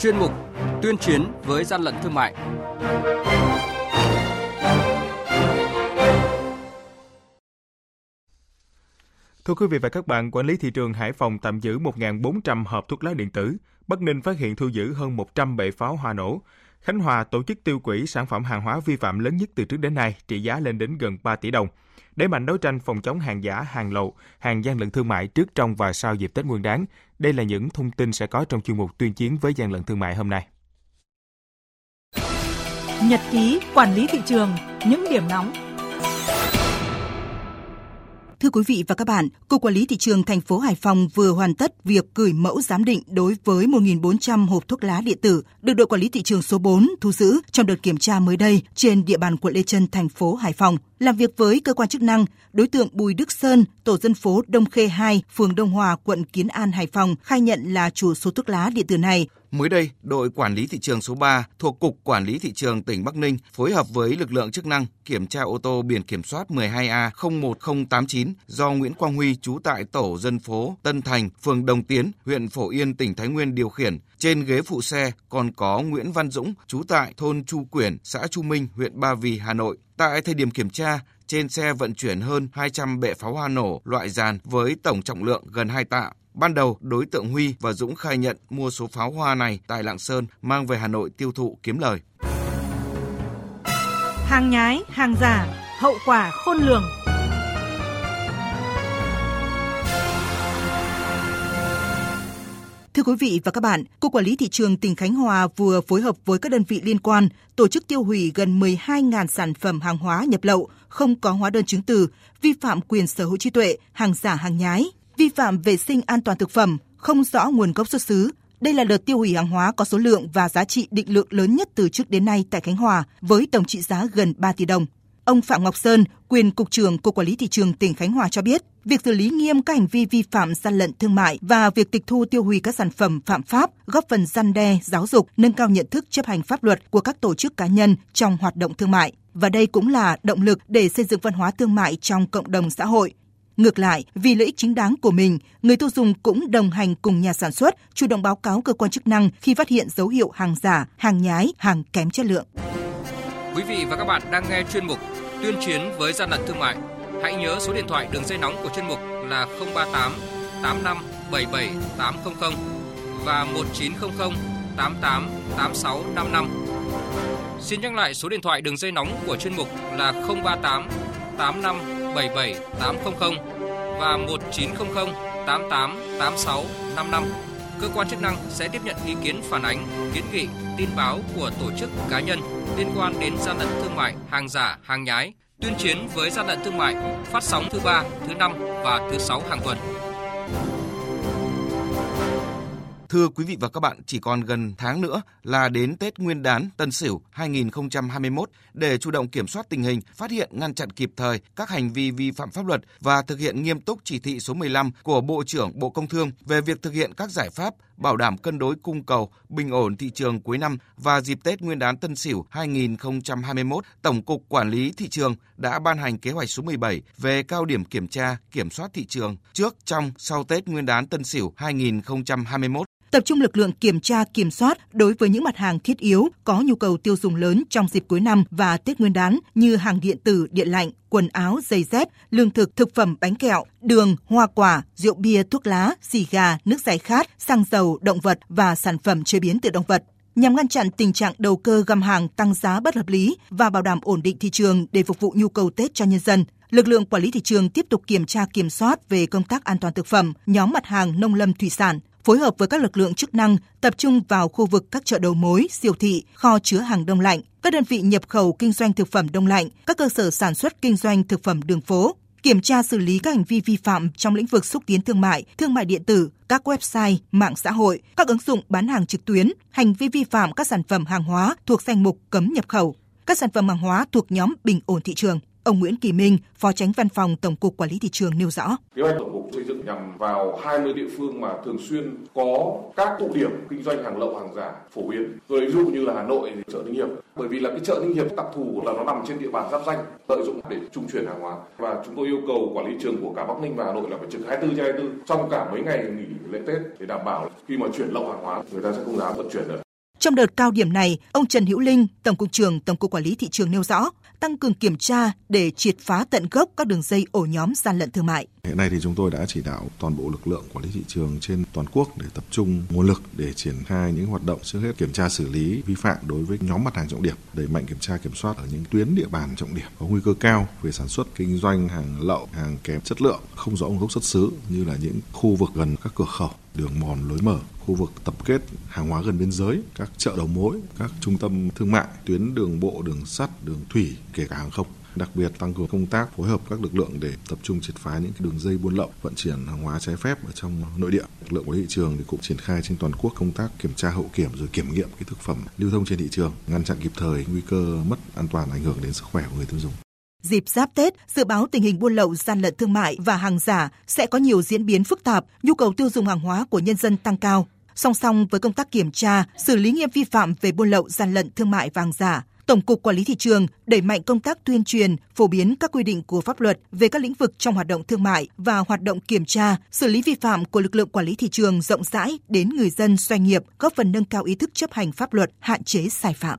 chuyên mục Tuyên chiến với gian lận thương mại. Thưa quý vị và các bạn, quản lý thị trường Hải Phòng tạm giữ 1.400 hộp thuốc lá điện tử. Bắc Ninh phát hiện thu giữ hơn 100 bệ pháo hoa nổ. Khánh Hòa tổ chức tiêu quỹ sản phẩm hàng hóa vi phạm lớn nhất từ trước đến nay, trị giá lên đến gần 3 tỷ đồng. Đẩy mạnh đấu tranh phòng chống hàng giả, hàng lậu, hàng gian lận thương mại trước, trong và sau dịp Tết Nguyên đán. Đây là những thông tin sẽ có trong chuyên mục tuyên chiến với gian lận thương mại hôm nay. Nhật ký quản lý thị trường, những điểm nóng Thưa quý vị và các bạn, Cục Quản lý Thị trường thành phố Hải Phòng vừa hoàn tất việc gửi mẫu giám định đối với 1.400 hộp thuốc lá điện tử được đội quản lý thị trường số 4 thu giữ trong đợt kiểm tra mới đây trên địa bàn quận Lê Trân, thành phố Hải Phòng. Làm việc với cơ quan chức năng, đối tượng Bùi Đức Sơn, tổ dân phố Đông Khê 2, phường Đông Hòa, quận Kiến An, Hải Phòng khai nhận là chủ số thuốc lá điện tử này Mới đây, đội quản lý thị trường số 3 thuộc Cục Quản lý Thị trường tỉnh Bắc Ninh phối hợp với lực lượng chức năng kiểm tra ô tô biển kiểm soát 12A01089 do Nguyễn Quang Huy trú tại tổ dân phố Tân Thành, phường Đồng Tiến, huyện Phổ Yên, tỉnh Thái Nguyên điều khiển. Trên ghế phụ xe còn có Nguyễn Văn Dũng trú tại thôn Chu Quyển, xã Chu Minh, huyện Ba Vì, Hà Nội. Tại thời điểm kiểm tra, trên xe vận chuyển hơn 200 bệ pháo hoa nổ loại dàn với tổng trọng lượng gần 2 tạ. Ban đầu, đối tượng Huy và Dũng khai nhận mua số pháo hoa này tại Lạng Sơn mang về Hà Nội tiêu thụ kiếm lời. Hàng nhái, hàng giả, hậu quả khôn lường. Thưa quý vị và các bạn, Cục Quản lý Thị trường tỉnh Khánh Hòa vừa phối hợp với các đơn vị liên quan tổ chức tiêu hủy gần 12.000 sản phẩm hàng hóa nhập lậu không có hóa đơn chứng từ, vi phạm quyền sở hữu trí tuệ, hàng giả hàng nhái, vi phạm vệ sinh an toàn thực phẩm, không rõ nguồn gốc xuất xứ. Đây là đợt tiêu hủy hàng hóa có số lượng và giá trị định lượng lớn nhất từ trước đến nay tại Khánh Hòa với tổng trị giá gần 3 tỷ đồng. Ông Phạm Ngọc Sơn, quyền cục trưởng Cục Quản lý thị trường tỉnh Khánh Hòa cho biết, việc xử lý nghiêm các hành vi vi phạm gian lận thương mại và việc tịch thu tiêu hủy các sản phẩm phạm pháp góp phần gian đe, giáo dục, nâng cao nhận thức chấp hành pháp luật của các tổ chức cá nhân trong hoạt động thương mại. Và đây cũng là động lực để xây dựng văn hóa thương mại trong cộng đồng xã hội. Ngược lại, vì lợi ích chính đáng của mình, người tiêu dùng cũng đồng hành cùng nhà sản xuất, chủ động báo cáo cơ quan chức năng khi phát hiện dấu hiệu hàng giả, hàng nhái, hàng kém chất lượng. Quý vị và các bạn đang nghe chuyên mục Tuyên chiến với gian lận thương mại. Hãy nhớ số điện thoại đường dây nóng của chuyên mục là 038 85 77 800 và 1900 88 86 55. Xin nhắc lại số điện thoại đường dây nóng của chuyên mục là 038 85 77 800 và 1900 88 86 55. Cơ quan chức năng sẽ tiếp nhận ý kiến phản ánh, kiến nghị, tin báo của tổ chức cá nhân liên quan đến gian lận thương mại, hàng giả, hàng nhái, tuyên chiến với gian lận thương mại, phát sóng thứ ba, thứ năm và thứ sáu hàng tuần. Thưa quý vị và các bạn, chỉ còn gần tháng nữa là đến Tết Nguyên đán Tân Sửu 2021 để chủ động kiểm soát tình hình, phát hiện ngăn chặn kịp thời các hành vi vi phạm pháp luật và thực hiện nghiêm túc chỉ thị số 15 của Bộ trưởng Bộ Công Thương về việc thực hiện các giải pháp bảo đảm cân đối cung cầu, bình ổn thị trường cuối năm và dịp Tết Nguyên đán Tân Sửu 2021, Tổng cục Quản lý thị trường đã ban hành kế hoạch số 17 về cao điểm kiểm tra, kiểm soát thị trường trước, trong, sau Tết Nguyên đán Tân Sửu 2021 tập trung lực lượng kiểm tra kiểm soát đối với những mặt hàng thiết yếu có nhu cầu tiêu dùng lớn trong dịp cuối năm và Tết Nguyên đán như hàng điện tử, điện lạnh, quần áo, giày dép, lương thực, thực phẩm, bánh kẹo, đường, hoa quả, rượu bia, thuốc lá, xì gà, nước giải khát, xăng dầu, động vật và sản phẩm chế biến từ động vật nhằm ngăn chặn tình trạng đầu cơ găm hàng tăng giá bất hợp lý và bảo đảm ổn định thị trường để phục vụ nhu cầu Tết cho nhân dân. Lực lượng quản lý thị trường tiếp tục kiểm tra kiểm soát về công tác an toàn thực phẩm, nhóm mặt hàng nông lâm thủy sản, phối hợp với các lực lượng chức năng tập trung vào khu vực các chợ đầu mối, siêu thị, kho chứa hàng đông lạnh, các đơn vị nhập khẩu kinh doanh thực phẩm đông lạnh, các cơ sở sản xuất kinh doanh thực phẩm đường phố, kiểm tra xử lý các hành vi vi phạm trong lĩnh vực xúc tiến thương mại, thương mại điện tử, các website, mạng xã hội, các ứng dụng bán hàng trực tuyến, hành vi vi phạm các sản phẩm hàng hóa thuộc danh mục cấm nhập khẩu, các sản phẩm hàng hóa thuộc nhóm bình ổn thị trường. Ông Nguyễn Kỳ Minh, Phó Tránh Văn phòng Tổng cục Quản lý thị trường nêu rõ. Kế hoạch tổng cục xây nhằm vào 20 địa phương mà thường xuyên có các tụ điểm kinh doanh hàng lậu hàng giả phổ biến. Rồi ví dụ như là Hà Nội thì chợ Ninh Hiệp, bởi vì là cái chợ Ninh Hiệp đặc thù là nó nằm trên địa bàn giáp danh, lợi dụng để trung chuyển hàng hóa và chúng tôi yêu cầu quản lý trường của cả Bắc Ninh và Hà Nội là phải trực 24 trên 24 trong cả mấy ngày nghỉ lễ Tết để đảm bảo khi mà chuyển lậu hàng hóa người ta sẽ không dám vận chuyển được. Trong đợt cao điểm này, ông Trần Hữu Linh, Tổng cục trưởng Tổng cục Quản lý thị trường nêu rõ, tăng cường kiểm tra để triệt phá tận gốc các đường dây ổ nhóm gian lận thương mại. Hiện nay thì chúng tôi đã chỉ đạo toàn bộ lực lượng quản lý thị trường trên toàn quốc để tập trung nguồn lực để triển khai những hoạt động trước hết kiểm tra xử lý vi phạm đối với nhóm mặt hàng trọng điểm, đẩy mạnh kiểm tra kiểm soát ở những tuyến địa bàn trọng điểm có nguy cơ cao về sản xuất kinh doanh hàng lậu, hàng kém chất lượng, không rõ nguồn gốc xuất xứ như là những khu vực gần các cửa khẩu, đường mòn lối mở, khu vực tập kết hàng hóa gần biên giới, các chợ đầu mối, các trung tâm thương mại, tuyến đường bộ, đường sắt, đường thủy, kể cả hàng không. Đặc biệt tăng cường công tác phối hợp các lực lượng để tập trung triệt phá những cái đường dây buôn lậu vận chuyển hàng hóa trái phép ở trong nội địa. Lực lượng quản lý thị trường thì cũng triển khai trên toàn quốc công tác kiểm tra hậu kiểm rồi kiểm nghiệm cái thực phẩm lưu thông trên thị trường ngăn chặn kịp thời nguy cơ mất an toàn ảnh hưởng đến sức khỏe của người tiêu dùng. Dịp giáp Tết, dự báo tình hình buôn lậu, gian lận thương mại và hàng giả sẽ có nhiều diễn biến phức tạp, nhu cầu tiêu dùng hàng hóa của nhân dân tăng cao. Song song với công tác kiểm tra, xử lý nghiêm vi phạm về buôn lậu, gian lận thương mại và hàng giả, Tổng cục Quản lý thị trường đẩy mạnh công tác tuyên truyền, phổ biến các quy định của pháp luật về các lĩnh vực trong hoạt động thương mại và hoạt động kiểm tra, xử lý vi phạm của lực lượng quản lý thị trường rộng rãi đến người dân, doanh nghiệp, góp phần nâng cao ý thức chấp hành pháp luật, hạn chế sai phạm.